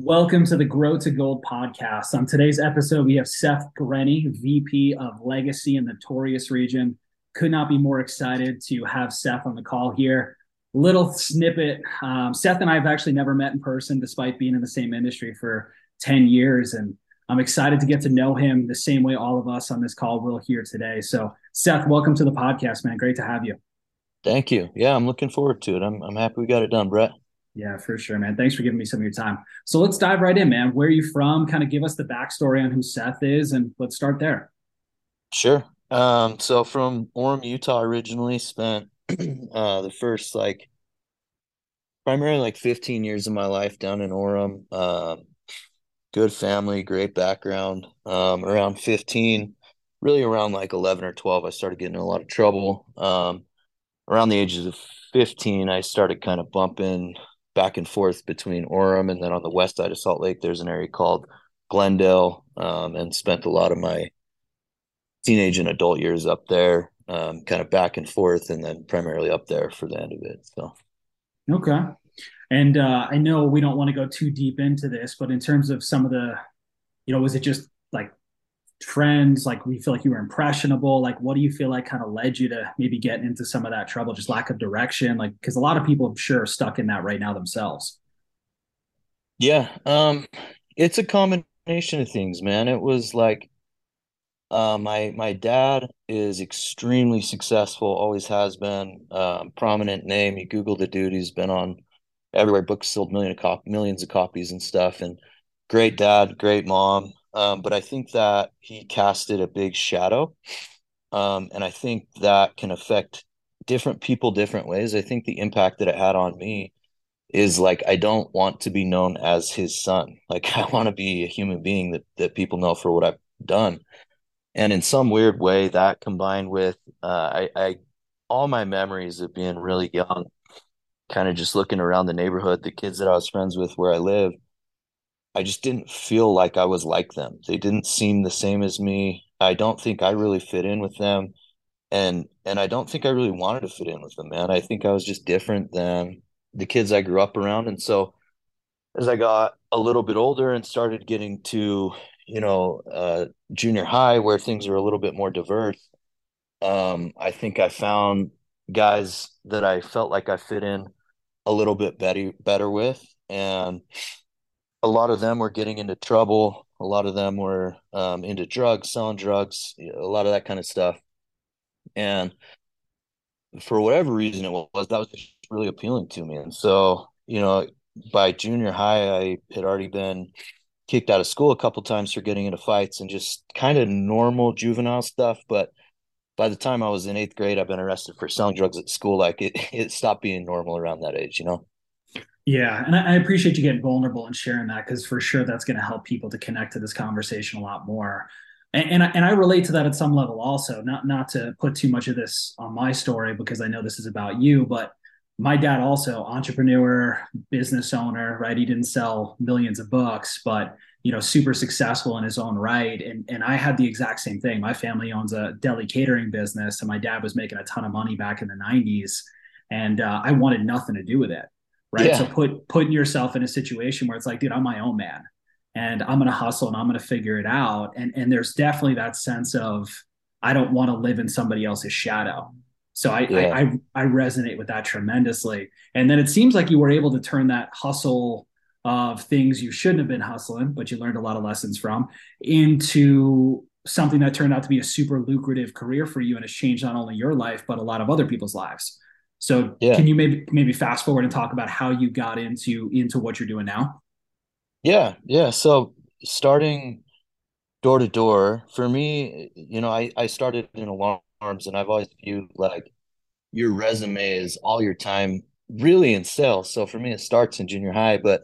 Welcome to the Grow to Gold podcast. On today's episode, we have Seth Grenny, VP of Legacy in the Taurus region. Could not be more excited to have Seth on the call here. Little snippet um, Seth and I have actually never met in person, despite being in the same industry for 10 years. And I'm excited to get to know him the same way all of us on this call will here today. So, Seth, welcome to the podcast, man. Great to have you. Thank you. Yeah, I'm looking forward to it. I'm, I'm happy we got it done, Brett. Yeah, for sure, man. Thanks for giving me some of your time. So let's dive right in, man. Where are you from? Kind of give us the backstory on who Seth is, and let's start there. Sure. Um, so from Orem, Utah, originally spent uh, the first like primarily like 15 years of my life down in Orem. Um, good family, great background. Um, around 15, really around like 11 or 12, I started getting in a lot of trouble. Um, around the ages of 15, I started kind of bumping back and forth between Orem and then on the west side of Salt Lake, there's an area called Glendale, um, and spent a lot of my teenage and adult years up there, um, kind of back and forth, and then primarily up there for the end of it. So, okay. And uh, I know we don't want to go too deep into this, but in terms of some of the, you know, was it just trends? Like, we feel like you were impressionable? Like, what do you feel like kind of led you to maybe get into some of that trouble? Just lack of direction? Like, because a lot of people, I'm sure, are stuck in that right now themselves. Yeah, um, it's a combination of things, man. It was like uh, my my dad is extremely successful, always has been, um, prominent name. You Google the dude; he's been on everywhere. Books sold million of cop- millions of copies and stuff. And great dad, great mom. Um, but I think that he casted a big shadow. Um, and I think that can affect different people different ways. I think the impact that it had on me is like I don't want to be known as his son. Like I want to be a human being that that people know for what I've done. And in some weird way, that combined with uh, I, I all my memories of being really young, kind of just looking around the neighborhood, the kids that I was friends with where I live, I just didn't feel like I was like them. They didn't seem the same as me. I don't think I really fit in with them. And and I don't think I really wanted to fit in with them, man. I think I was just different than the kids I grew up around. And so as I got a little bit older and started getting to, you know, uh, junior high where things are a little bit more diverse, um, I think I found guys that I felt like I fit in a little bit better better with. And a lot of them were getting into trouble. A lot of them were um, into drugs, selling drugs, a lot of that kind of stuff. And for whatever reason it was, that was just really appealing to me. And so, you know, by junior high, I had already been kicked out of school a couple times for getting into fights and just kind of normal juvenile stuff. But by the time I was in eighth grade, I've been arrested for selling drugs at school. Like it, it stopped being normal around that age, you know? Yeah, and I, appreciate you getting vulnerable and sharing that because for sure that's going to help people to connect to this conversation a lot more. And and I, and I relate to that at some level also. Not not to put too much of this on my story because I know this is about you, but my dad also entrepreneur, business owner, right? He didn't sell millions of books, but you know, super successful in his own right. And and I had the exact same thing. My family owns a deli catering business, and my dad was making a ton of money back in the '90s, and uh, I wanted nothing to do with it right? Yeah. So put putting yourself in a situation where it's like, dude, I'm my own man, and I'm gonna hustle and I'm gonna figure it out. And and there's definitely that sense of I don't want to live in somebody else's shadow. So I, yeah. I, I I resonate with that tremendously. And then it seems like you were able to turn that hustle of things you shouldn't have been hustling, but you learned a lot of lessons from, into something that turned out to be a super lucrative career for you and has changed not only your life but a lot of other people's lives. So yeah. can you maybe maybe fast forward and talk about how you got into into what you're doing now? Yeah, yeah. So starting door to door for me, you know, I I started in alarms, and I've always viewed like your resume is all your time really in sales. So for me, it starts in junior high, but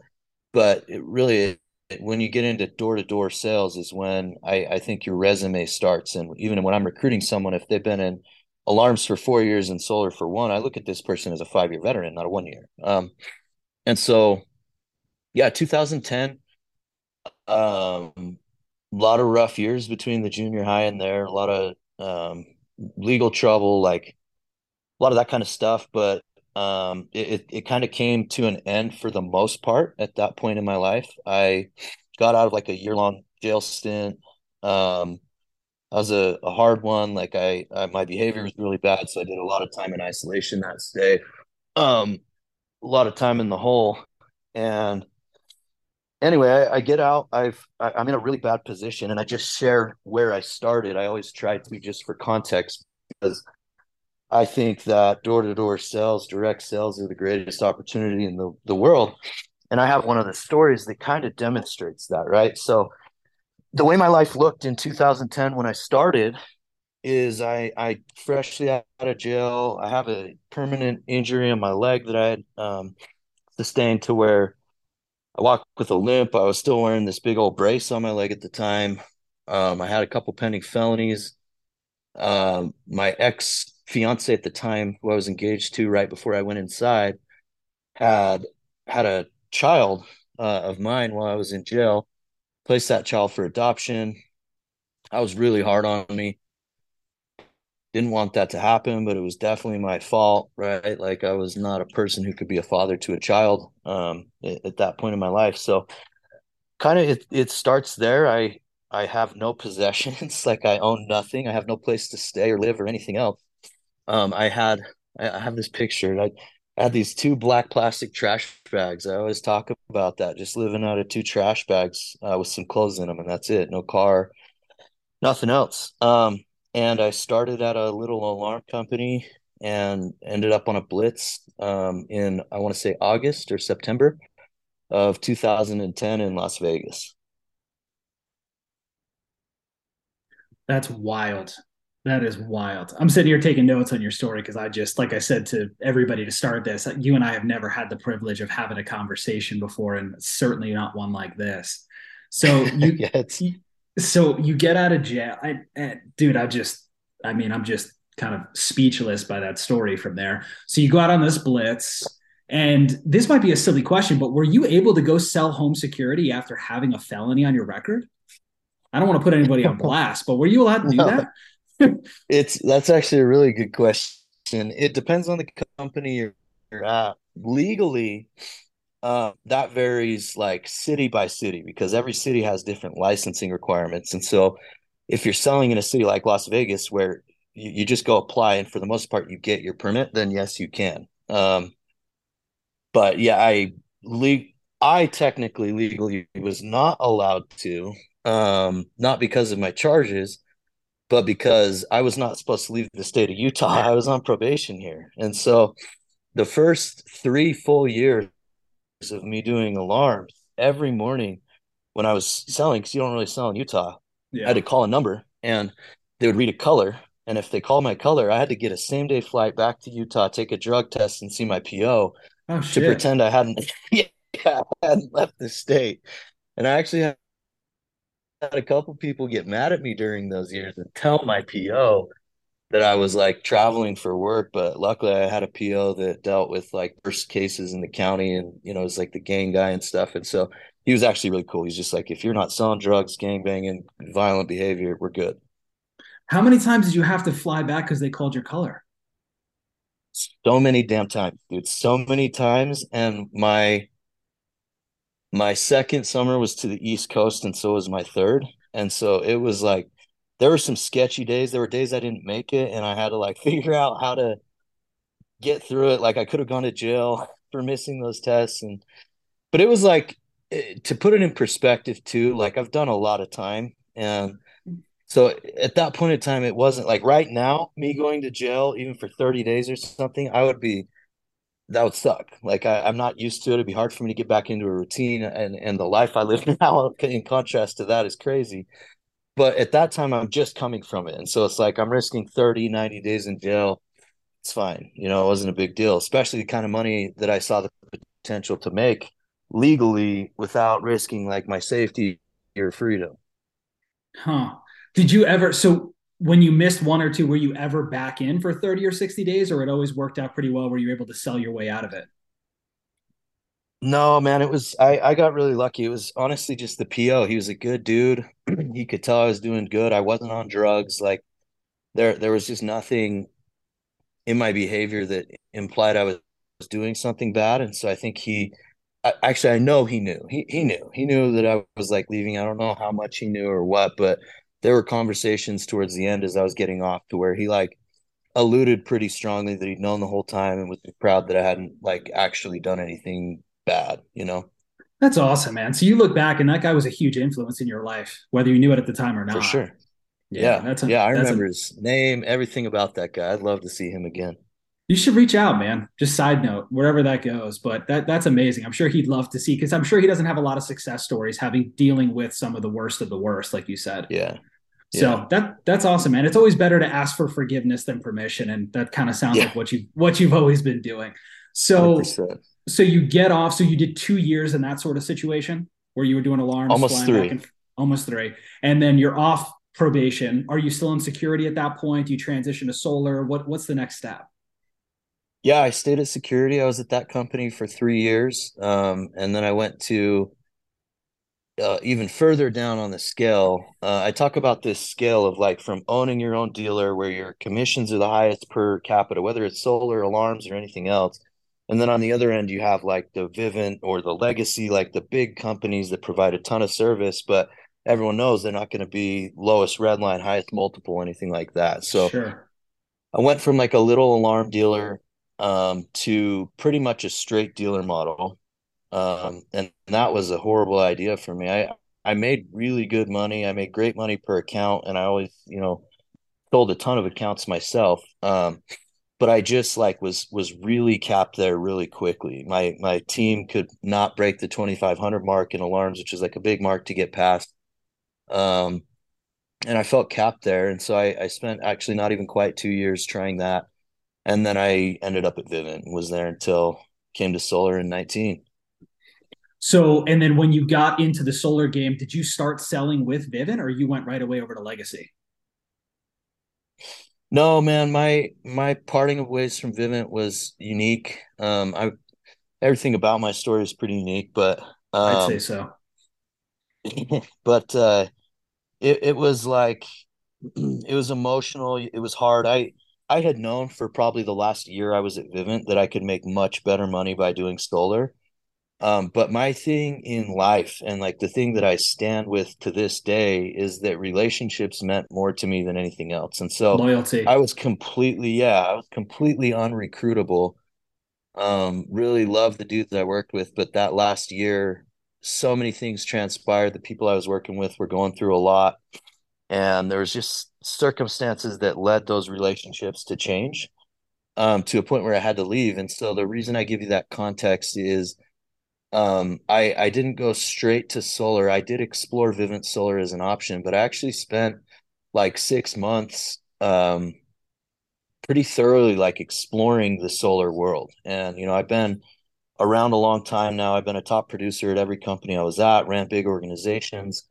but it really when you get into door to door sales is when I I think your resume starts, and even when I'm recruiting someone, if they've been in alarms for four years and solar for one, I look at this person as a five year veteran, not a one year. Um, and so, yeah, 2010, um, a lot of rough years between the junior high and there, a lot of um, legal trouble, like a lot of that kind of stuff. But Um, it it, it kind of came to an end for the most part at that point in my life. I got out of like a year long jail stint. Um, I was a, a hard one. Like I, I, my behavior was really bad, so I did a lot of time in isolation that stay. Um, a lot of time in the hole, and anyway, I, I get out. I've I, I'm in a really bad position, and I just share where I started. I always try to be just for context because I think that door to door sales, direct sales, are the greatest opportunity in the the world. And I have one of the stories that kind of demonstrates that, right? So the way my life looked in 2010 when I started is I I freshly out of jail. I have a permanent injury on my leg that I had um, sustained to where I walked with a limp. I was still wearing this big old brace on my leg at the time. Um, I had a couple pending felonies. Um, my ex fiance at the time, who I was engaged to right before I went inside, had had a child uh, of mine while I was in jail. Placed that child for adoption. I was really hard on me didn't want that to happen, but it was definitely my fault, right? Like I was not a person who could be a father to a child um, at, at that point in my life. So kind of it, it starts there. I I have no possessions, like I own nothing. I have no place to stay or live or anything else. Um, I had I have this picture. I, I had these two black plastic trash bags. I always talk about that, just living out of two trash bags uh, with some clothes in them, and that's it. No car, nothing else. Um, and I started at a little alarm company and ended up on a blitz um, in I want to say August or September of 2010 in Las Vegas. That's wild. That is wild. I'm sitting here taking notes on your story because I just, like I said to everybody to start this, uh, you and I have never had the privilege of having a conversation before, and certainly not one like this. So you, yeah, so you get out of jail. I, I, dude, I just, I mean, I'm just kind of speechless by that story from there. So you go out on this blitz, and this might be a silly question, but were you able to go sell home security after having a felony on your record? I don't want to put anybody on blast, but were you allowed to do that? It's that's actually a really good question. It depends on the company you're, at. Legally, uh, that varies like city by city because every city has different licensing requirements. And so, if you're selling in a city like Las Vegas, where you, you just go apply and for the most part you get your permit, then yes, you can. Um, but yeah, I le- I technically legally was not allowed to, um, not because of my charges, but because I was not supposed to leave the state of Utah. I was on probation here, and so the first three full years of me doing alarms every morning when I was selling, because you don't really sell in Utah. Yeah. I had to call a number and they would read a color. And if they called my color, I had to get a same day flight back to Utah, take a drug test, and see my PO oh, to pretend I hadn't, yeah, I hadn't left the state. And I actually had a couple people get mad at me during those years and tell my PO that I was like traveling for work, but luckily I had a PO that dealt with like first cases in the county and you know, it was like the gang guy and stuff. And so he was actually really cool. He's just like, if you're not selling drugs, gang banging, violent behavior, we're good. How many times did you have to fly back because they called your color? So many damn times, dude. So many times. And my my second summer was to the East Coast, and so was my third. And so it was like there were some sketchy days. There were days I didn't make it, and I had to like figure out how to get through it. Like I could have gone to jail for missing those tests, and but it was like eh, to put it in perspective too. Like I've done a lot of time, and so at that point in time, it wasn't like right now. Me going to jail even for thirty days or something, I would be that would suck. Like I, am not used to it. It'd be hard for me to get back into a routine, and and the life I live now, in contrast to that, is crazy. But at that time i'm just coming from it and so it's like i'm risking 30 90 days in jail. It's fine. You know it wasn't a big deal especially the kind of money that i saw the potential to make legally without risking like my safety or freedom. Huh. Did you ever so when you missed one or two were you ever back in for 30 or 60 days or it always worked out pretty well where you were able to sell your way out of it no, man, it was I I got really lucky. It was honestly just the PO. He was a good dude. he could tell I was doing good. I wasn't on drugs. Like there there was just nothing in my behavior that implied I was doing something bad, and so I think he actually I know he knew. He he knew. He knew that I was like leaving. I don't know how much he knew or what, but there were conversations towards the end as I was getting off to where he like alluded pretty strongly that he'd known the whole time and was proud that I hadn't like actually done anything bad, you know. That's awesome, man. So you look back and that guy was a huge influence in your life, whether you knew it at the time or not. For sure. Yeah. Yeah. That's a, yeah I remember a, his name, everything about that guy. I'd love to see him again. You should reach out, man. Just side note, wherever that goes. But that that's amazing. I'm sure he'd love to see because I'm sure he doesn't have a lot of success stories having dealing with some of the worst of the worst, like you said. Yeah. So yeah. that that's awesome, man. It's always better to ask for forgiveness than permission, and that kind of sounds yeah. like what you what you've always been doing. So 100%. so you get off. So you did two years in that sort of situation where you were doing alarms, almost three, and, almost three, and then you're off probation. Are you still in security at that point? Do you transition to solar? What what's the next step? Yeah, I stayed at security. I was at that company for three years. Um, and then I went to uh, even further down on the scale. Uh, I talk about this scale of like from owning your own dealer where your commissions are the highest per capita, whether it's solar, alarms, or anything else. And then on the other end, you have like the Vivint or the Legacy, like the big companies that provide a ton of service, but everyone knows they're not going to be lowest red line, highest multiple, anything like that. So sure. I went from like a little alarm dealer um, to pretty much a straight dealer model. Um, and that was a horrible idea for me. I, I made really good money. I made great money per account, and I always, you know, sold a ton of accounts myself. Um, but I just like was was really capped there really quickly. My my team could not break the 2500 mark in alarms, which is like a big mark to get past. Um, and I felt capped there, and so I, I spent actually not even quite two years trying that and then I ended up at Vivint and was there until came to solar in 19. So, and then when you got into the solar game, did you start selling with Vivint or you went right away over to Legacy? No, man, my my parting of ways from Vivint was unique. Um, I everything about my story is pretty unique, but um, I'd say so. but uh, it it was like it was emotional. It was hard. I I had known for probably the last year I was at Vivint that I could make much better money by doing solar. Um, but my thing in life and like the thing that I stand with to this day is that relationships meant more to me than anything else. And so loyalty. I was completely, yeah, I was completely unrecruitable. Um, really loved the dudes I worked with, but that last year, so many things transpired. The people I was working with were going through a lot and there was just circumstances that led those relationships to change um, to a point where I had to leave. And so the reason I give you that context is um, I I didn't go straight to solar. I did explore Vivint Solar as an option, but I actually spent like six months um, pretty thoroughly like exploring the solar world. And you know, I've been around a long time now. I've been a top producer at every company I was at, ran big organizations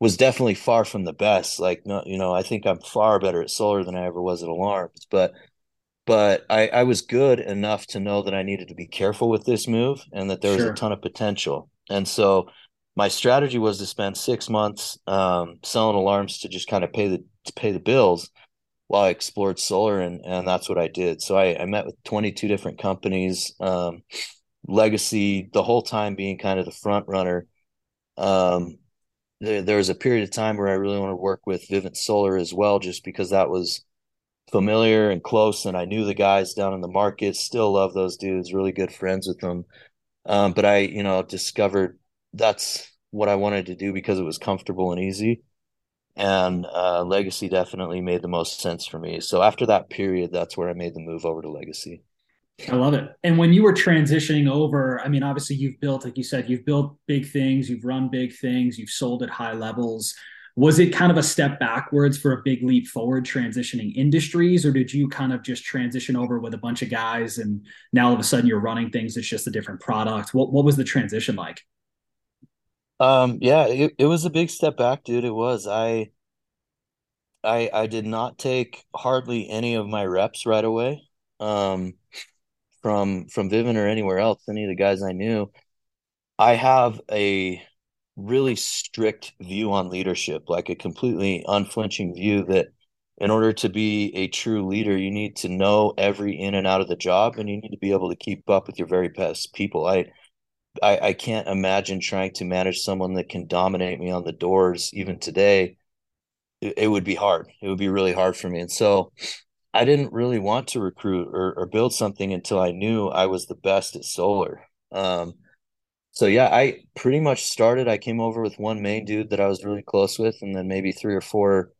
was definitely far from the best. Like, no, you know, I think I'm far better at solar than I ever was at alarms, but but I, I was good enough to know that I needed to be careful with this move and that there was sure. a ton of potential. And so my strategy was to spend six months um, selling alarms to just kind of pay the to pay the bills while I explored solar and and that's what I did. So I, I met with 22 different companies, um, legacy the whole time being kind of the front runner. Um, there, there was a period of time where I really wanted to work with Vivint Solar as well, just because that was familiar and close, and I knew the guys down in the market. Still love those dudes, really good friends with them. Um, but I, you know, discovered that's what I wanted to do because it was comfortable and easy. And uh, Legacy definitely made the most sense for me. So after that period, that's where I made the move over to Legacy. I love it. And when you were transitioning over, I mean, obviously you've built, like you said, you've built big things, you've run big things, you've sold at high levels. Was it kind of a step backwards for a big leap forward transitioning industries, or did you kind of just transition over with a bunch of guys and now all of a sudden you're running things, it's just a different product? What what was the transition like? Um, yeah, it, it was a big step back, dude. It was. I I I did not take hardly any of my reps right away. Um, from from Vivint or anywhere else, any of the guys I knew, I have a really strict view on leadership, like a completely unflinching view that in order to be a true leader, you need to know every in and out of the job, and you need to be able to keep up with your very best people. I, I, I can't imagine trying to manage someone that can dominate me on the doors even today. It, it would be hard. It would be really hard for me, and so I didn't really want to recruit or, or build something until I knew I was the best at solar. Um, so yeah, I pretty much started. I came over with one main dude that I was really close with, and then maybe three or four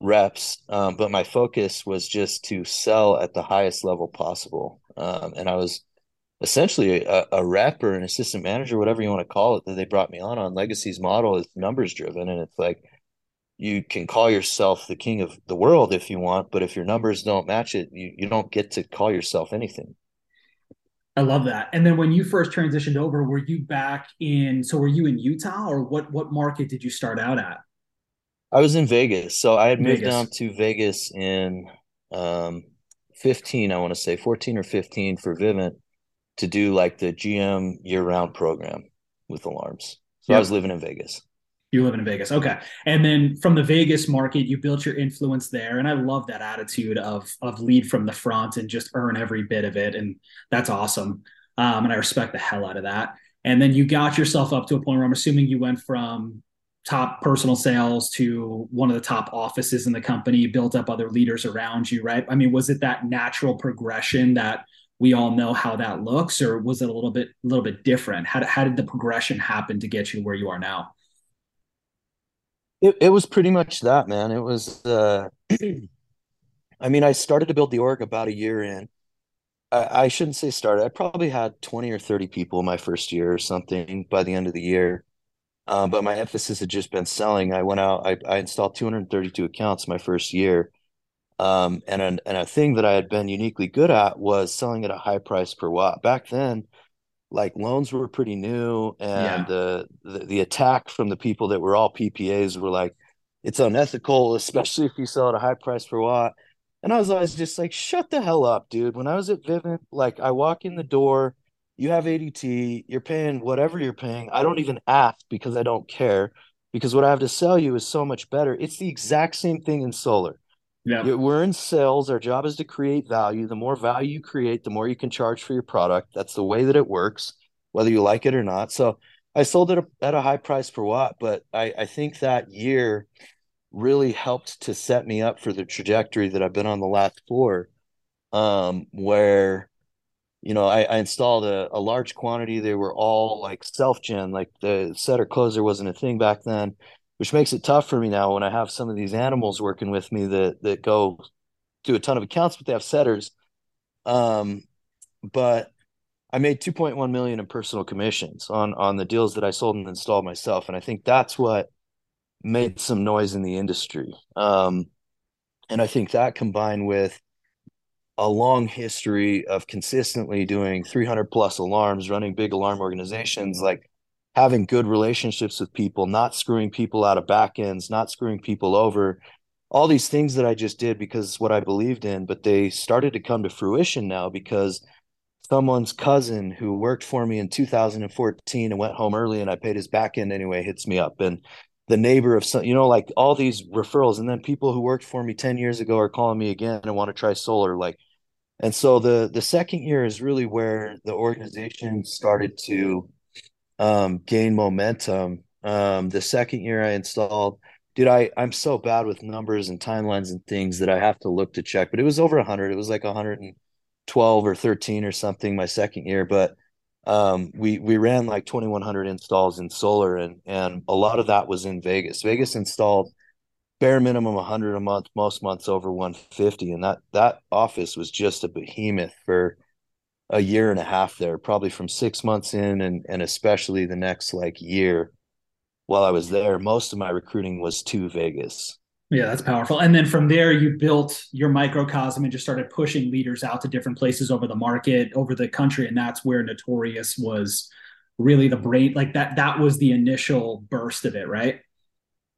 reps. Um, but my focus was just to sell at the highest level possible. Um, and I was essentially a, a rep or an assistant manager, whatever you want to call it, that they brought me on on. Legacy's model is numbers driven, and it's like you can call yourself the king of the world if you want, but if your numbers don't match it, you, you don't get to call yourself anything. I love that. And then when you first transitioned over, were you back in so were you in Utah or what what market did you start out at? I was in Vegas. So I had moved Vegas. down to Vegas in um 15, I want to say 14 or 15 for Vivint to do like the GM year round program with alarms. So yep. I was living in Vegas. You live in Vegas. Okay. And then from the Vegas market, you built your influence there. And I love that attitude of of lead from the front and just earn every bit of it. And that's awesome. Um, and I respect the hell out of that. And then you got yourself up to a point where I'm assuming you went from top personal sales to one of the top offices in the company, built up other leaders around you, right? I mean, was it that natural progression that we all know how that looks, or was it a little bit a little bit different? How, how did the progression happen to get you where you are now? It, it was pretty much that, man. It was, uh, I mean, I started to build the org about a year in. I, I shouldn't say started. I probably had 20 or 30 people my first year or something by the end of the year. Um, but my emphasis had just been selling. I went out, I, I installed 232 accounts my first year. Um, and, an, and a thing that I had been uniquely good at was selling at a high price per watt. Back then, like loans were pretty new and yeah. uh, the, the attack from the people that were all ppas were like it's unethical especially if you sell at a high price per watt. And i was always just like shut the hell up dude. When i was at vivint like i walk in the door you have adt you're paying whatever you're paying. I don't even ask because i don't care because what i have to sell you is so much better. It's the exact same thing in solar yeah. We're in sales. Our job is to create value. The more value you create, the more you can charge for your product. That's the way that it works, whether you like it or not. So I sold it at a high price per watt, but I, I think that year really helped to set me up for the trajectory that I've been on the last four, um, where you know, I, I installed a, a, large quantity. They were all like self gen, like the setter closer wasn't a thing back then which makes it tough for me now when I have some of these animals working with me that that go do a ton of accounts, but they have setters. Um, but I made 2.1 million in personal commissions on on the deals that I sold and installed myself, and I think that's what made some noise in the industry. Um, and I think that combined with a long history of consistently doing 300 plus alarms, running big alarm organizations, like having good relationships with people, not screwing people out of back ends, not screwing people over, all these things that I just did because what I believed in, but they started to come to fruition now because someone's cousin who worked for me in 2014 and went home early and I paid his back end anyway hits me up. And the neighbor of some you know like all these referrals and then people who worked for me 10 years ago are calling me again and want to try solar like and so the the second year is really where the organization started to um, gain momentum. Um, the second year I installed, dude, I I'm so bad with numbers and timelines and things that I have to look to check. But it was over 100. It was like 112 or 13 or something my second year. But um, we we ran like 2,100 installs in solar, and and a lot of that was in Vegas. Vegas installed bare minimum 100 a month, most months over 150, and that that office was just a behemoth for a year and a half there, probably from six months in and and especially the next like year while I was there, most of my recruiting was to Vegas. Yeah, that's powerful. And then from there, you built your microcosm and just started pushing leaders out to different places over the market, over the country. And that's where Notorious was really the brain, like that, that was the initial burst of it, right?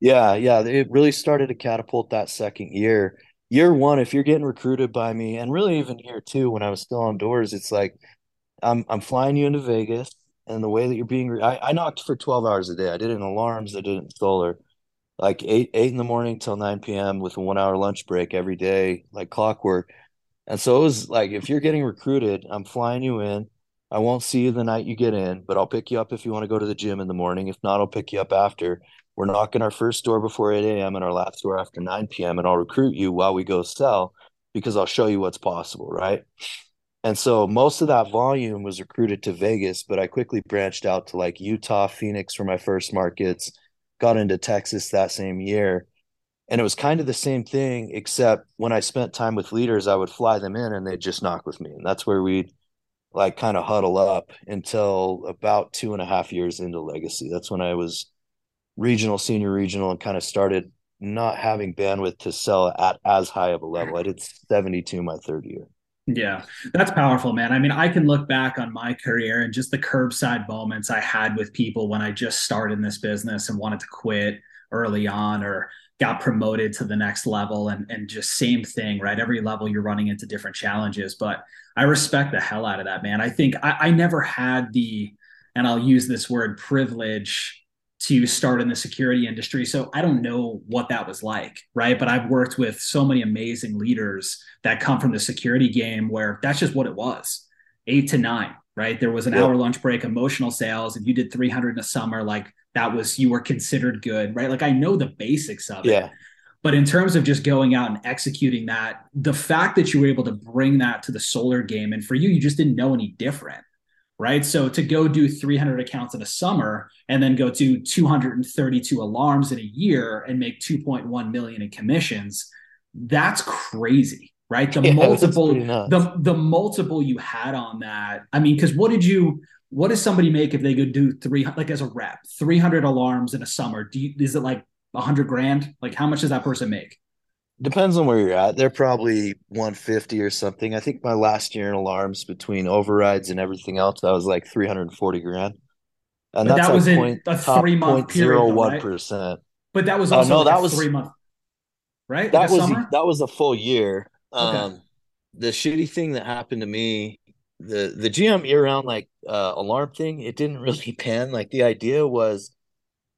Yeah, yeah. It really started to catapult that second year year one, if you're getting recruited by me, and really mm-hmm. even year two, when I was still on doors, it's like I'm I'm flying you into Vegas, and the way that you're being, I, I knocked for 12 hours a day. I did it in alarms, I did it in solar, like eight eight in the morning till nine p.m. with a one hour lunch break every day, like clockwork. And so it was like if you're getting recruited, I'm flying you in. I won't see you the night you get in, but I'll pick you up if you want to go to the gym in the morning. If not, I'll pick you up after. We're knocking our first door before 8 a.m. and our last door after 9 p.m. And I'll recruit you while we go sell because I'll show you what's possible, right? And so most of that volume was recruited to Vegas, but I quickly branched out to like Utah, Phoenix for my first markets, got into Texas that same year. And it was kind of the same thing, except when I spent time with leaders, I would fly them in and they'd just knock with me. And that's where we'd like kind of huddle up until about two and a half years into legacy. That's when I was regional, senior regional, and kind of started not having bandwidth to sell at as high of a level. I did 72 my third year. Yeah, that's powerful, man. I mean, I can look back on my career and just the curbside moments I had with people when I just started in this business and wanted to quit early on or got promoted to the next level and and just same thing, right? Every level you're running into different challenges, but I respect the hell out of that, man. I think I, I never had the, and I'll use this word privilege to start in the security industry. So I don't know what that was like, right? But I've worked with so many amazing leaders that come from the security game where that's just what it was eight to nine, right? There was an hour lunch break, emotional sales. If you did 300 in a summer, like that was, you were considered good, right? Like I know the basics of yeah. it. But in terms of just going out and executing that, the fact that you were able to bring that to the solar game, and for you, you just didn't know any different right? So to go do 300 accounts in a summer and then go to 232 alarms in a year and make 2.1 million in commissions, that's crazy, right? The yeah, multiple, the the multiple you had on that. I mean, because what did you? What does somebody make if they could do three like as a rep, 300 alarms in a summer? Do you, is it like 100 grand? Like how much does that person make? Depends on where you're at. They're probably 150 or something. I think my last year in alarms between overrides and everything else, I was like 340 grand. And but that's that was like in a three month period. One percent. But that was uh, also uh, no, like that was three month, right? That like was summer? that was a full year. Okay. Um, the shitty thing that happened to me, the the GM year round like uh, alarm thing, it didn't really pan. Like the idea was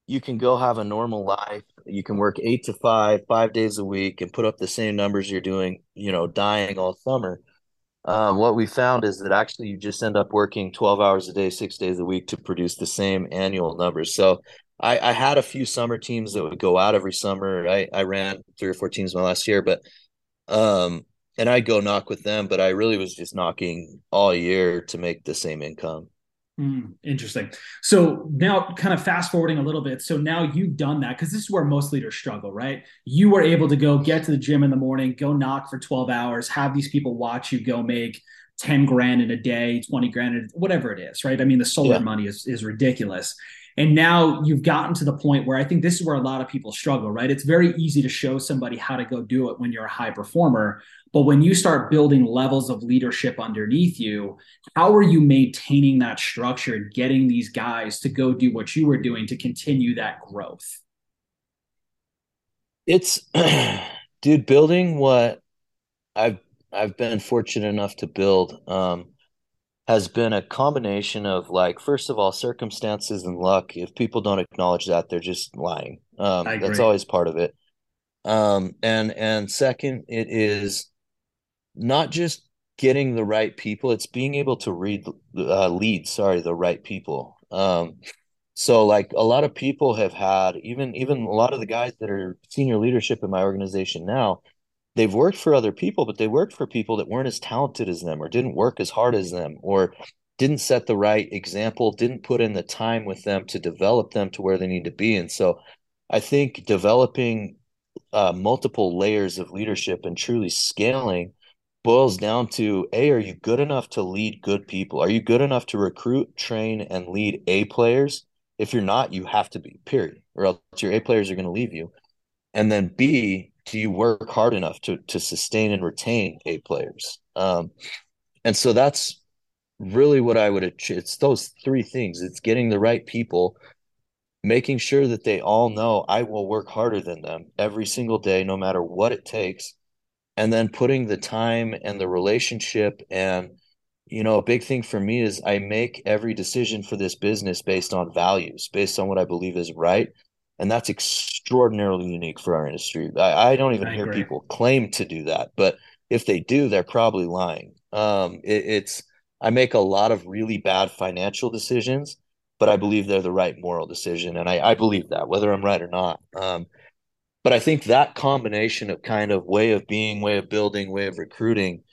you can go have a normal life. You can work eight to five, five days a week, and put up the same numbers you're doing, you know, dying all summer. Um, what we found is that actually you just end up working 12 hours a day, six days a week to produce the same annual numbers. So I, I had a few summer teams that would go out every summer. I, I ran three or four teams my last year, but um, and I'd go knock with them, but I really was just knocking all year to make the same income. Mm, interesting. So now, kind of fast forwarding a little bit. So now you've done that because this is where most leaders struggle, right? You were able to go get to the gym in the morning, go knock for 12 hours, have these people watch you go make 10 grand in a day, 20 grand, whatever it is, right? I mean, the solar yeah. money is, is ridiculous. And now you've gotten to the point where I think this is where a lot of people struggle, right? It's very easy to show somebody how to go do it when you're a high performer. But when you start building levels of leadership underneath you, how are you maintaining that structure, and getting these guys to go do what you were doing to continue that growth? It's, dude, building what I've I've been fortunate enough to build. Um, has been a combination of like first of all circumstances and luck if people don't acknowledge that they're just lying um, that's always part of it um, and and second it is not just getting the right people it's being able to read uh, lead sorry the right people um, so like a lot of people have had even even a lot of the guys that are senior leadership in my organization now they've worked for other people, but they worked for people that weren't as talented as them or didn't work as hard as them or didn't set the right example, didn't put in the time with them to develop them to where they need to be. And so I think developing uh, multiple layers of leadership and truly scaling boils down to a are you good enough to lead good people are you good enough to recruit train and lead a players if you're not you have to be period or else your a players are going to leave you and then b do you work hard enough to to sustain and retain A players? Um, and so that's really what I would. achieve. It's those three things. It's getting the right people, making sure that they all know I will work harder than them every single day, no matter what it takes, and then putting the time and the relationship and you know a big thing for me is i make every decision for this business based on values based on what i believe is right And that's extraordinarily unique for our industry. I, I don't even I hear people claim to do that, but if they do, they're probably lying. Um, it, it's I make a lot of really bad financial decisions, but I believe they're the right moral decision, and I, I believe that whether I'm right or not. Um, but I think that combination of kind of way of being, way of building, way of recruiting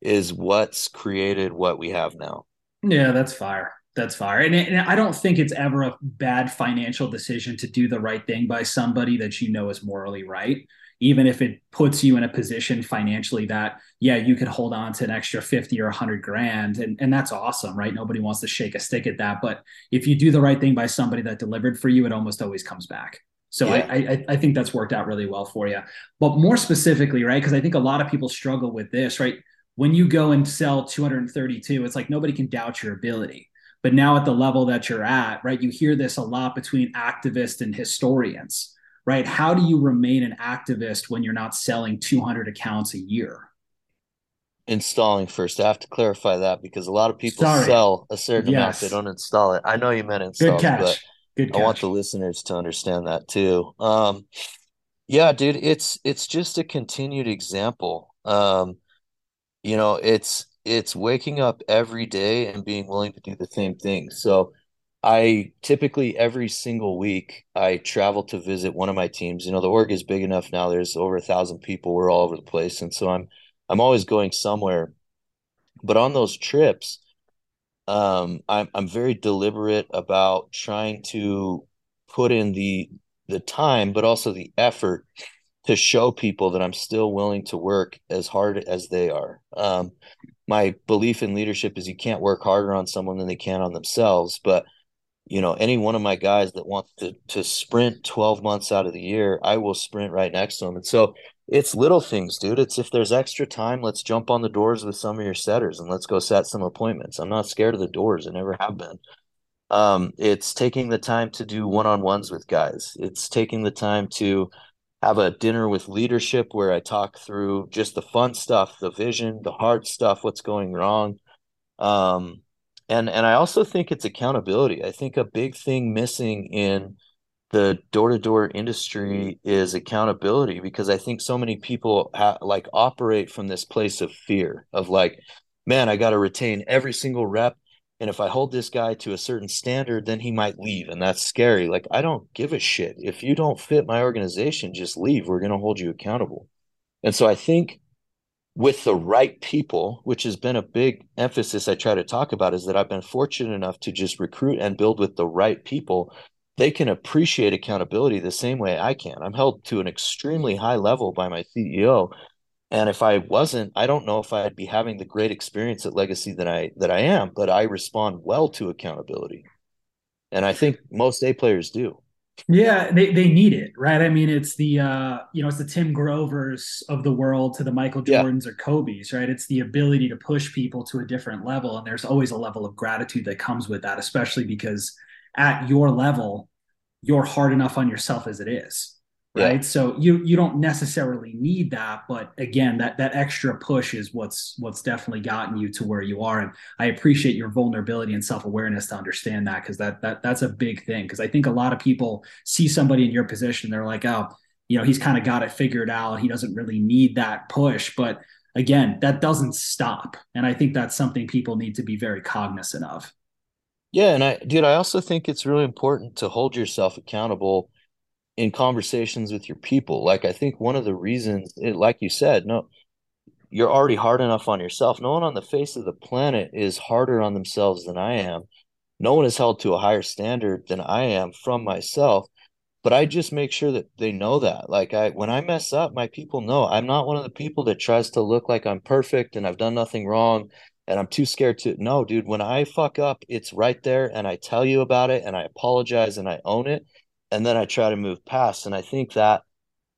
is what's created what we have now. Yeah, that's fire. That's fire. And, and, I don't think it's ever a bad financial decision to do the right thing by somebody that you know is morally right even if it puts you in a position financially that yeah you could hold on to an extra 50 or 100 grand and, and that's awesome right nobody wants to shake a stick at that but if you do the right thing by somebody that delivered for you it almost always comes back so yeah. I, I, I think that's worked out really well for you but more specifically right because i think a lot of people struggle with this right when you go and sell 232 it's like nobody can doubt your ability but now at the level that you're at right you hear this a lot between activists and historians right? How do you remain an activist when you're not selling 200 accounts a year? Installing first. I have to clarify that because a lot of people Sorry. sell a certain yes. amount, they don't install it. I know you meant install, but Good I want the listeners to understand that too. Um, yeah, dude, it's it's just a continued example. Um, you know, it's it's waking up every day and being willing to do the same thing. So I typically every single week I travel to visit one of my teams. You know, the org is big enough now. There's over a thousand people. We're all over the place, and so I'm I'm always going somewhere. But on those trips, um, I'm I'm very deliberate about trying to put in the the time, but also the effort to show people that I'm still willing to work as hard as they are. Um, my belief in leadership is you can't work harder on someone than they can on themselves, but you know any one of my guys that wants to to sprint 12 months out of the year i will sprint right next to them and so it's little things dude. It's if there's extra time let's jump on the doors with some of your setters and let's go set some appointments. I'm not scared of the doors. I never have been. Um, it's taking the time to do one-on-ones with guys. It's taking the time to have a dinner with leadership where i talk through just the fun stuff the vision the hard stuff what's going wrong. Um, and and I also think it's accountability. I think a big thing missing in the door-to-door industry is accountability because I think so many people ha- like operate from this place of fear of like, man, I got to retain every single rep, and if I hold this guy to a certain standard, then he might leave, and that's scary. Like I don't give a shit if you don't fit my organization, just leave. We're gonna hold you accountable, and so I think with the right people, which has been a big emphasis I try to talk about, is that I've been fortunate enough to just recruit and build with the right people. They can appreciate accountability the same way I can. I'm held to an extremely high level by my CEO. And if I wasn't, I don't know if I'd be having the great experience at Legacy that I that I am, but I respond well to accountability. And I think most A players do. Yeah, they, they need it, right? I mean, it's the uh, you know, it's the Tim Grovers of the world to the Michael Jordans yeah. or Kobe's, right? It's the ability to push people to a different level. And there's always a level of gratitude that comes with that, especially because at your level, you're hard enough on yourself as it is right? Yeah. so you you don't necessarily need that but again that that extra push is what's what's definitely gotten you to where you are. And i appreciate your vulnerability and self-awareness to understand that because that that that's a big thing. Because i think a lot of people see somebody in your position they're like oh you know he's kind of got it figured out. He doesn't really need that push. But again that doesn't stop. And i think that's something people need to be very cognizant of yeah and i dude i also think it's really important to hold yourself accountable in conversations with your people. Like I think one of the reasons, it, like you said, no, you're already hard enough on yourself. No one on the face of the planet is harder on themselves than I am. No one is held to a higher standard than I am from myself. But I just make sure that they know that. Like I when I mess up, my people know I'm not one of the people that tries to look like I'm perfect and I've done nothing wrong and I'm too scared to no, dude, when I fuck up, it's right there and I tell you about it and I apologize and I own it and then I try to move past. And I think that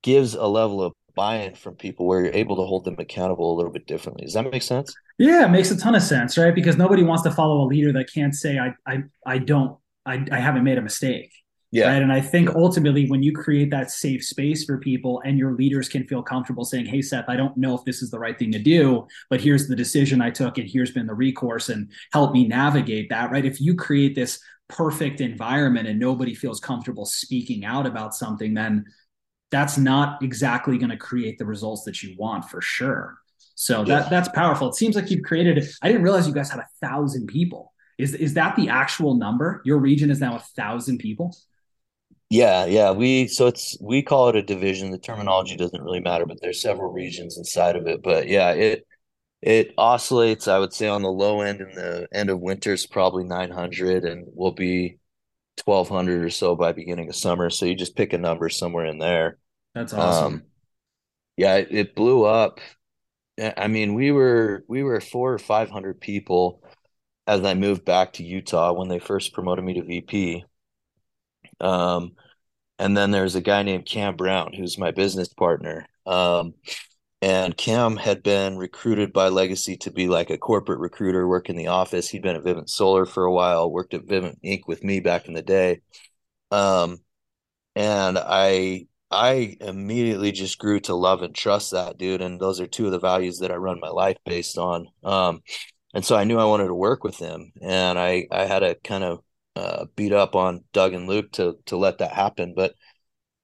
gives a level of buy-in from people where you're able to hold them accountable a little bit differently. Does that make sense? Yeah, it makes a ton of sense, right? Because nobody wants to follow a leader that can't say, I I I don't I, I haven't made a mistake. Yeah. Right. And I think ultimately, when you create that safe space for people and your leaders can feel comfortable saying, Hey, Seth, I don't know if this is the right thing to do, but here's the decision I took and here's been the recourse and help me navigate that. Right. If you create this perfect environment and nobody feels comfortable speaking out about something, then that's not exactly going to create the results that you want for sure. So yeah. that that's powerful. It seems like you've created. I didn't realize you guys had a thousand people. Is is that the actual number? Your region is now a thousand people. Yeah, yeah. We so it's we call it a division. The terminology doesn't really matter, but there's several regions inside of it. But yeah, it it oscillates. I would say on the low end in the end of winter is probably 900, and will be 1200 or so by beginning of summer. So you just pick a number somewhere in there. That's awesome. Um, yeah, it, it blew up. I mean, we were we were four or five hundred people as I moved back to Utah when they first promoted me to VP. Um, and then there's a guy named Cam Brown, who's my business partner. Um, and Cam had been recruited by Legacy to be like a corporate recruiter, work in the office. He'd been at Vivint Solar for a while, worked at Vivint Inc. with me back in the day. Um, and I I immediately just grew to love and trust that dude. And those are two of the values that I run my life based on. Um, and so I knew I wanted to work with him, and I I had a kind of uh, beat up on Doug and Luke to to let that happen. But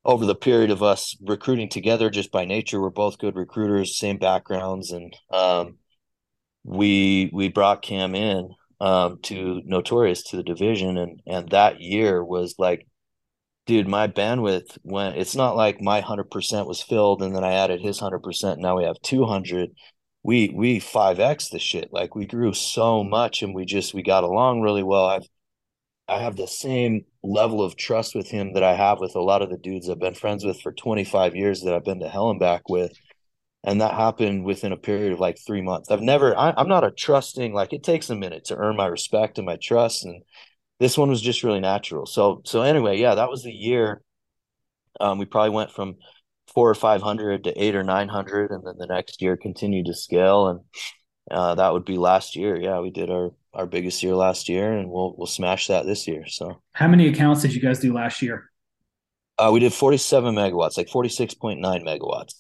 over the period of us recruiting together, just by nature, we're both good recruiters, same backgrounds, and um, we we brought Cam in um, to Notorious to the division, and and that year was like, dude, my bandwidth went. It's not like my hundred percent was filled, and then I added his hundred percent. Now we have two hundred. We we five x the shit. Like we grew so much, and we just we got along really well. I've I have the same level of trust with him that I have with a lot of the dudes I've been friends with for 25 years that I've been to hell and back with. And that happened within a period of like three months. I've never, I, I'm not a trusting, like it takes a minute to earn my respect and my trust. And this one was just really natural. So, so anyway, yeah, that was the year. Um, we probably went from four or 500 to eight or 900. And then the next year continued to scale. And uh, that would be last year. Yeah, we did our our biggest year last year, and we'll we'll smash that this year. So, how many accounts did you guys do last year? Uh, we did 47 megawatts, like 46.9 megawatts.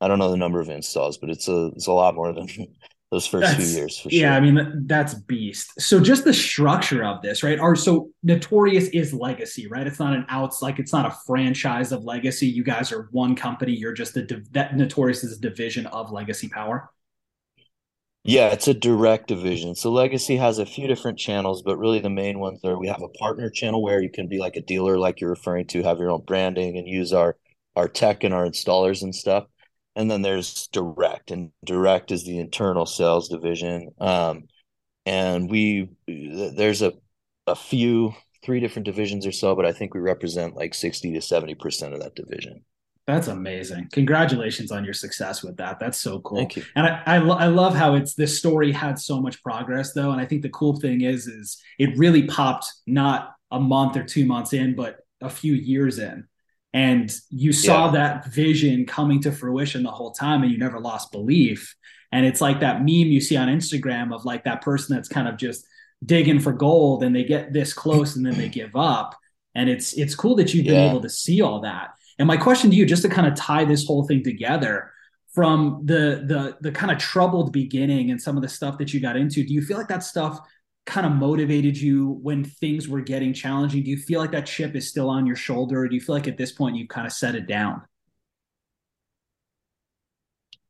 I don't know the number of installs, but it's a it's a lot more than those first that's, few years. yeah, sure. I mean that's beast. So just the structure of this, right? Are so Notorious is legacy, right? It's not an outs like it's not a franchise of legacy. You guys are one company. You're just a that Notorious is a division of Legacy Power. Yeah, it's a direct division. So Legacy has a few different channels, but really the main ones are we have a partner channel where you can be like a dealer, like you're referring to, have your own branding and use our our tech and our installers and stuff. And then there's direct, and direct is the internal sales division. Um, and we there's a a few three different divisions or so, but I think we represent like sixty to seventy percent of that division. That's amazing. Congratulations on your success with that. That's so cool. Thank you. And I, I, lo- I, love how it's this story had so much progress though. And I think the cool thing is, is it really popped not a month or two months in, but a few years in. And you saw yeah. that vision coming to fruition the whole time and you never lost belief. And it's like that meme you see on Instagram of like that person that's kind of just digging for gold and they get this close and then they give up. And it's it's cool that you've been able to see all that and my question to you, just to kind of tie this whole thing together, from the the the kind of troubled beginning and some of the stuff that you got into, do you feel like that stuff kind of motivated you when things were getting challenging? Do you feel like that chip is still on your shoulder, or do you feel like at this point you've kind of set it down?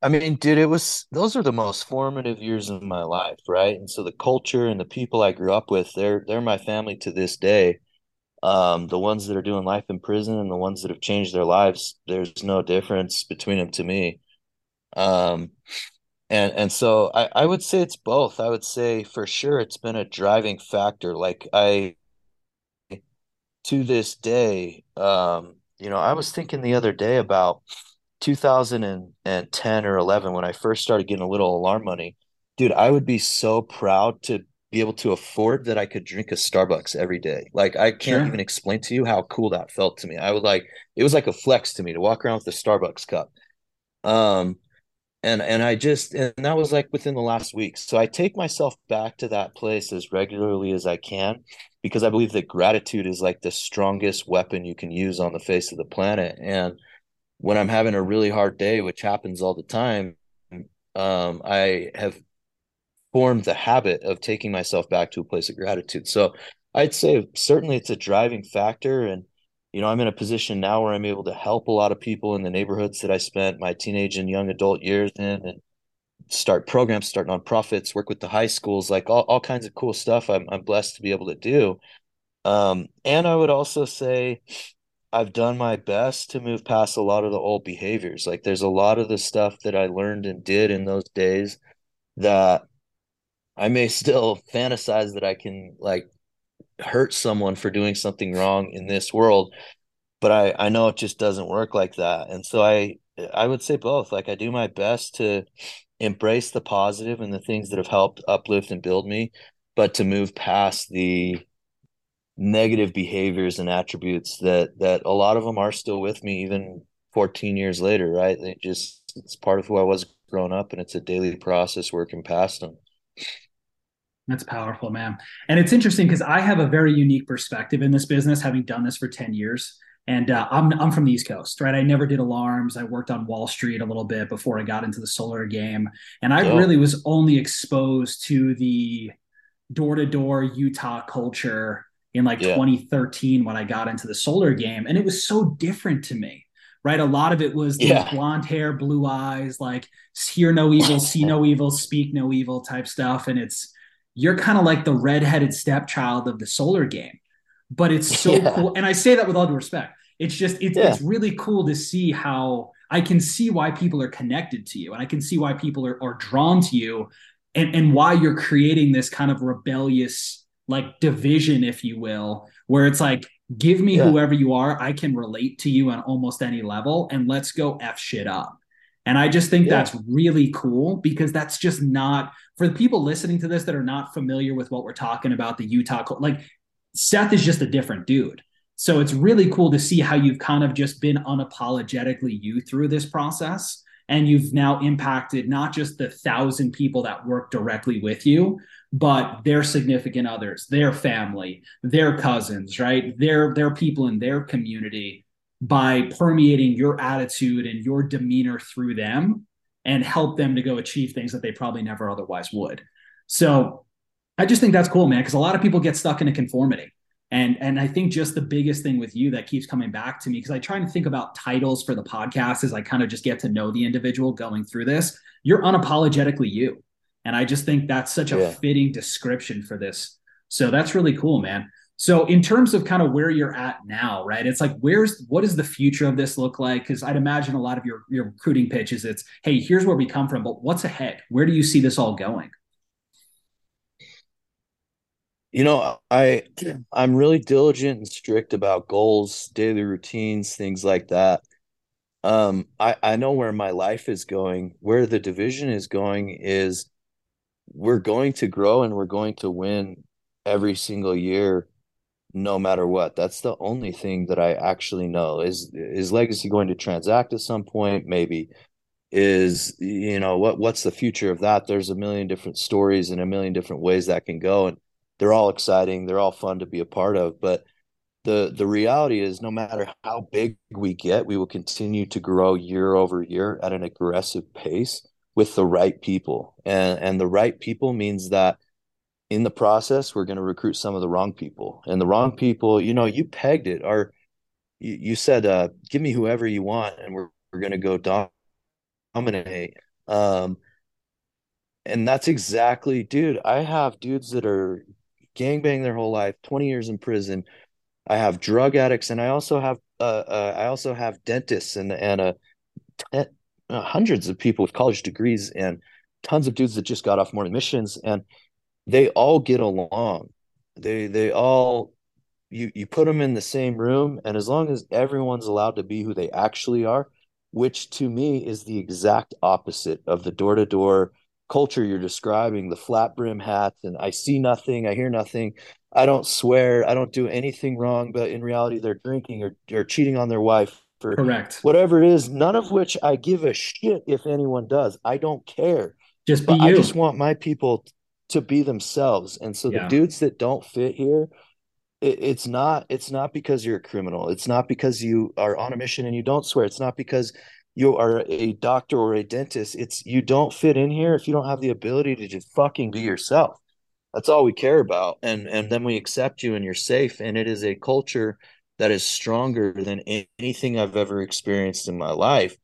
I mean, dude, it was those are the most formative years of my life, right? And so the culture and the people I grew up with, they're they're my family to this day um, the ones that are doing life in prison and the ones that have changed their lives, there's no difference between them to me. Um, and and so I, I would say it's both. I would say for sure it's been a driving factor. Like I to this day, um, you know, I was thinking the other day about 2010 or 11 when I first started getting a little alarm money. Dude, I would be so proud to be able to afford that I could drink a Starbucks every day. Like I can't sure. even explain to you how cool that felt to me. I would like it was like a flex to me to walk around with a Starbucks cup. Um and and I just and that was like within the last week. So I take myself back to that place as regularly as I can because I believe that gratitude is like the strongest weapon you can use on the face of the planet. And when I'm having a really hard day, which happens all the time, um, I have formed the habit of taking myself back to a place of gratitude. So I'd say certainly it's a driving factor. And, you know, I'm in a position now where I'm able to help a lot of people in the neighborhoods that I spent my teenage and young adult years in and start programs, start nonprofits, work with the high schools, like all, all kinds of cool stuff I'm, I'm blessed to be able to do. Um, and I would also say I've done my best to move past a lot of the old behaviors. Like there's a lot of the stuff that I learned and did in those days that I may still fantasize that I can like hurt someone for doing something wrong in this world, but I I know it just doesn't work like that. And so I I would say both. Like I do my best to embrace the positive and the things that have helped uplift and build me, but to move past the negative behaviors and attributes that that a lot of them are still with me even 14 years later right they just it's part of who i was growing up and it's a daily process working past them that's powerful man and it's interesting because i have a very unique perspective in this business having done this for 10 years and uh, I'm I'm from the East Coast, right? I never did alarms. I worked on Wall Street a little bit before I got into the solar game, and I yeah. really was only exposed to the door to door Utah culture in like yeah. 2013 when I got into the solar game. And it was so different to me, right? A lot of it was yeah. blonde hair, blue eyes, like hear no evil, see no evil, speak no evil type stuff. And it's, you're kind of like the redheaded stepchild of the solar game. But it's so yeah. cool. And I say that with all due respect. It's just, it's, it's really cool to see how I can see why people are connected to you and I can see why people are, are drawn to you and, and why you're creating this kind of rebellious like division, if you will, where it's like, give me yeah. whoever you are. I can relate to you on almost any level and let's go F shit up. And I just think yeah. that's really cool because that's just not for the people listening to this that are not familiar with what we're talking about, the Utah, like Seth is just a different dude. So it's really cool to see how you've kind of just been unapologetically you through this process. And you've now impacted not just the thousand people that work directly with you, but their significant others, their family, their cousins, right? Their their people in their community by permeating your attitude and your demeanor through them and help them to go achieve things that they probably never otherwise would. So I just think that's cool, man, because a lot of people get stuck in a conformity. And and I think just the biggest thing with you that keeps coming back to me because I try to think about titles for the podcast as I kind of just get to know the individual going through this. You're unapologetically you. And I just think that's such a yeah. fitting description for this. So that's really cool, man. So in terms of kind of where you're at now, right? It's like where's what does the future of this look like? Because I'd imagine a lot of your your recruiting pitches, it's hey, here's where we come from, but what's ahead? Where do you see this all going? You know, I I'm really diligent and strict about goals, daily routines, things like that. Um, I I know where my life is going. Where the division is going is we're going to grow and we're going to win every single year no matter what. That's the only thing that i actually know is is legacy going to transact at some point? Maybe. Is you know what what's the future of that? There's a million different stories and a million different ways that can go and they're all exciting they're all fun to be a part of but the the reality is no matter how big we get we will continue to grow year over year at an aggressive pace with the right people. And and the right people means that in the process we're going to recruit some of the wrong people. And the wrong people, you know, you pegged it. Are you, you said uh give me whoever you want and we're we're going to go dominate. Um and that's exactly dude, I have dudes that are gangbang their whole life, 20 years in prison. I have drug addicts and I also have uh, uh I also have dentists and and uh, hundreds of people with college degrees and tons of dudes that just got off Mormon missions and they all get along. They they all you you put them in the same room and as long as everyone's allowed to be who they actually are which to me is the exact opposite of the door-to-door culture you're describing the flat brim hats and i see nothing i hear nothing i don't swear i don't do anything wrong but in reality they're drinking or, or cheating on their wife for correct. whatever it is none of which i give a shit if anyone does. I don't care. Just be you. i just want my people to be themselves. And so yeah. the dudes that don't fit here it, it's not it's not because you're a criminal. It's not because you are on a mission and you don't swear. It's not because you are a doctor or a dentist. It's you don't fit in here if you don't have the ability to just fucking be yourself. That's all we care about. And and then we accept you and you're safe. And it is a culture that is stronger than anything i've ever experienced in my life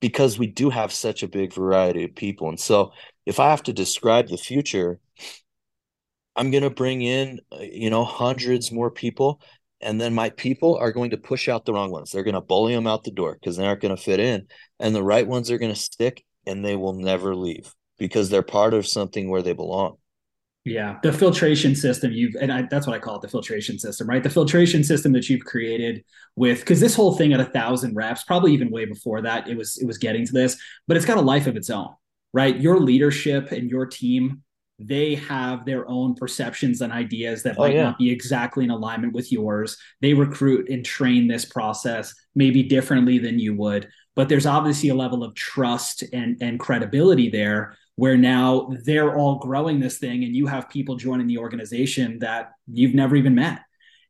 because we do have such a big variety of people. And so if i have to describe the future I'm going to bring in, uh, you know, hundreds more people. And then my people are going to push out the wrong ones. They're going to bully them out the door because they aren't going to fit in. And the right ones are going to stick and they will never leave because they're part of something where they belong. Yeah, the filtration system you've, and I, that's what I call it the filtration system, right? The filtration system that you've created with, because this whole thing at a thousand reps, probably even way before that, it was it was getting to this, but it's got a life of its own, right? Your leadership and your team they have their own perceptions and ideas that oh, might yeah. not be exactly in alignment with yours. They recruit and train this process maybe differently than you would, but there's obviously a level of trust and, and credibility there where now they're all growing this thing and you have people joining the organization that you've never even met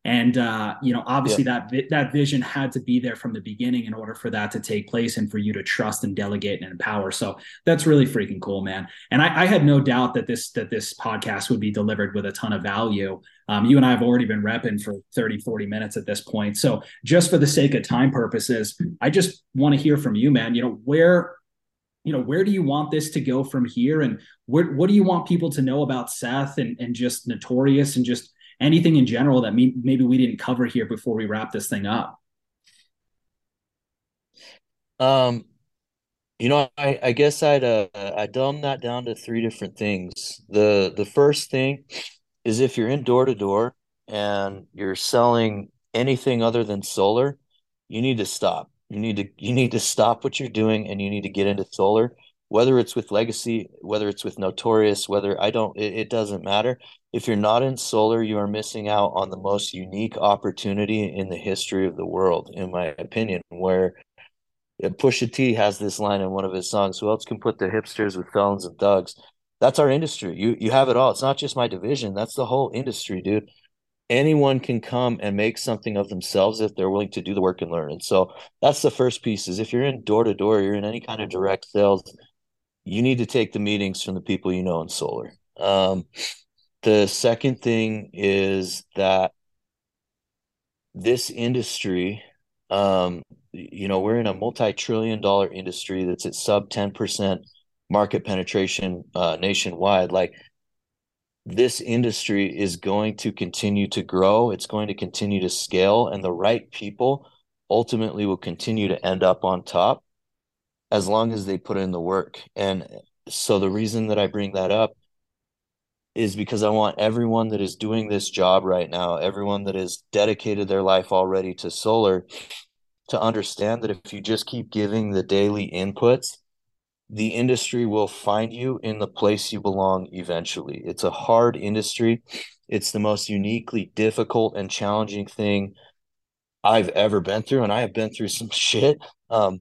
and uh, you know obviously yeah. that that vision had to be there from the beginning in order for that to take place and for you to trust and delegate and empower. So that's really freaking cool man. And i, I had no doubt that this that this podcast would be delivered with a ton of value. Um, you and i have already been repping for 30 40 minutes at this point. So just for the sake of time purposes i just want to hear from you man. You know where you know where do you want this to go from here? And where, what do you want people to know about seth and, and just notorious and just anything in general that maybe we didn't cover here before we wrap this thing up? Um, you know, I, I guess I'd uh, I dumb that down to three different things. The the first thing is if you're in door to door and you're selling anything other than solar, you need to stop. You need to you need to stop what you're doing and you need to get into solar whether it's with legacy whether it's with notorious whether i don't it, it, doesn't matter. If you're not in solar you are missing out on the most unique opportunity in the history of the world in my opinion where uh, Pusha T has this line in one of his songs who else can put the hipsters with felons and thugs? That's our industry. You you have it all. It's not just my division. That's the whole industry dude. Anyone can come and make something of themselves if they're willing to do the work and learn. And so that's the first piece is if you're in door to door you're in any kind of direct sales you need to take the meetings from the people you know in solar. Um, the second thing is that this industry, um, you know, we're in a multi-trillion dollar industry that's at sub 10% market penetration uh, nationwide. Like this industry is going to continue to grow. It's going to continue to scale and the right people ultimately will continue to end up on top as long as they put in the work. And so the reason that I bring that up is because I want everyone that is doing this job right now, everyone that has dedicated their life already to solar, to understand that if you just keep giving the daily inputs, the industry will find you in the place you belong eventually. It's a hard industry. It's the most uniquely difficult and challenging thing I've ever been through. And I have been through some shit. Um,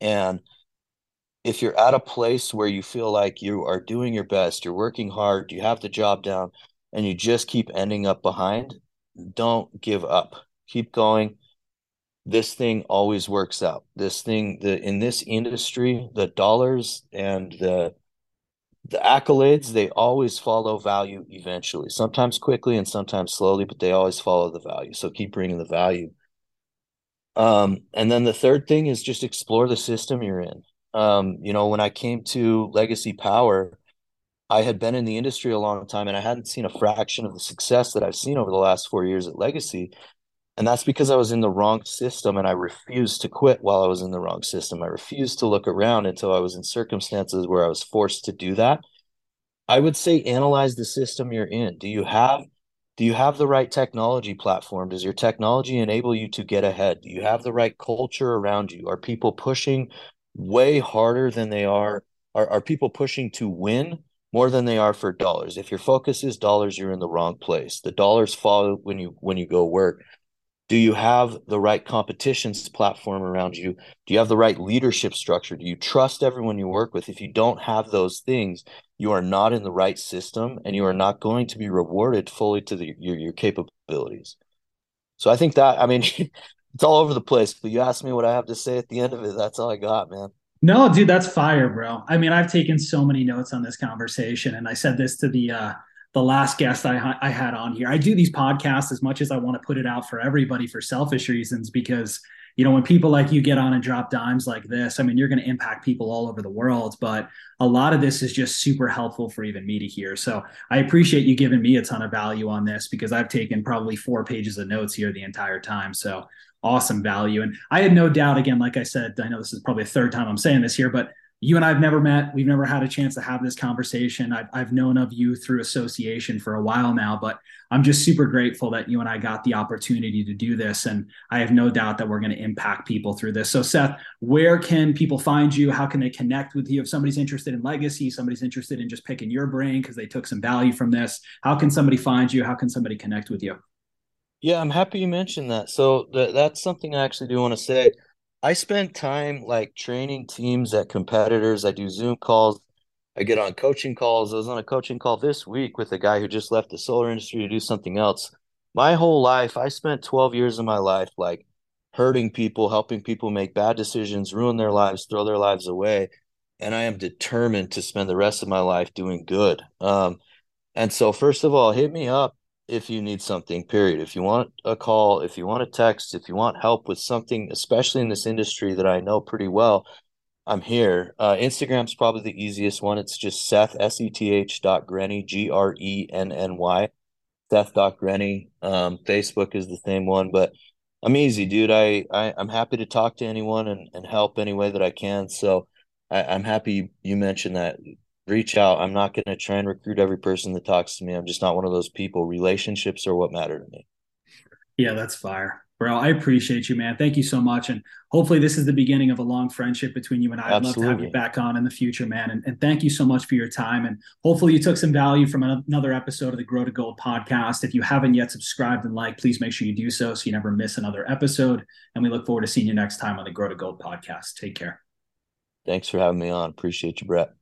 and if you're at a place where you feel like you are doing your best, you're working hard, you have the job down, and you just keep ending up behind, don't give up. Keep going. This thing always works out. This thing, the in this industry, the dollars and the the accolades, they always follow value eventually. Sometimes quickly and sometimes slowly, but they always follow the value. So keep bringing the value. Um, and then the third thing is just explore the system you're in. Um, you know, when I came to Legacy Power, I had been in the industry a long time and I hadn't seen a fraction of the success that I've seen over the last four years at Legacy. And that's because I was in the wrong system and I refused to quit while I was in the wrong system. I refused to look around until I was in circumstances where I was forced to do that. I would say analyze the system you're in. Do you have do you have the right technology platform? Does your technology enable you to get ahead? Do you have the right culture around you? Are people pushing way harder than they are? Are, are people pushing to win more than they are for dollars? If your focus is dollars you're in the wrong place. The dollars fall when you when you go work do you have the right competitions platform around you? Do you have the right leadership structure? Do you trust everyone you work with? If you don't have those things you are not in the right system and you are not going to be rewarded fully to the, your, your capabilities. So i think that i mean it's all over the place but you asked me what i have to say at the end of it that's all i got man. No dude that's fire bro. I mean i've taken so many notes on this conversation and i said this to the uh the last guest I, I had on here. I do these podcasts as much as I want to put it out for everybody for selfish reasons because you know when people like you get on and drop dimes like this i mean you're going to impact people all over the world but a lot of this is just super helpful for even me to hear. So i appreciate you giving me a ton of value on this because i've taken probably four pages of notes here the entire time. So awesome value. And i had no doubt again like i said i know this is probably the third time i'm saying this here but you and I've never met. We've never had a chance to have this conversation. I've, I've known of you through association for a while now, but I'm just super grateful that you and I got the opportunity to do this. And I have no doubt that we're going to impact people through this. So, Seth, where can people find you? How can they connect with you? If somebody's interested in legacy, somebody's interested in just picking your brain because they took some value from this, how can somebody find you? How can somebody connect with you? Yeah, I'm happy you mentioned that. So, th- that's something I actually do want to say. I spend time like training teams at competitors. I do Zoom calls. I get on coaching calls. I was on a coaching call this week with a guy who just left the solar industry to do something else. My whole life, I spent 12 years of my life like hurting people, helping people make bad decisions, ruin their lives, throw their lives away. And I am determined to spend the rest of my life doing good. Um, and so, first of all, hit me up if you need something, period. If you want a call, if you want a text, if you want help with something, especially in this industry that I know pretty well, I'm here. Uh, Instagram's probably the easiest one. It's just Seth, S E T H dot Grenny, G R E N N Y, Seth dot Grenny. Um, Facebook is the same one, but I'm easy, dude. I, I, I'm happy to talk to anyone and, and help any way that I can. So I, I'm happy you mentioned that reach out. I'm not going to try and recruit every person that talks to me. I'm just not one of those people. Relationships are what matter to me. Yeah, that's fire. Bro, I appreciate you, man. Thank you so much. And hopefully, this is the beginning of a long friendship between you and I. I'd love to have you back on in the future, man. And, and thank you so much for your time. And hopefully, you took some value from another episode of the Grow to Gold podcast. If you haven't yet subscribed and liked, please make sure you do so so you never miss another episode. And we look forward to seeing you next time on the Grow to Gold podcast. Take care. Thanks for having me on. Appreciate you, Brett.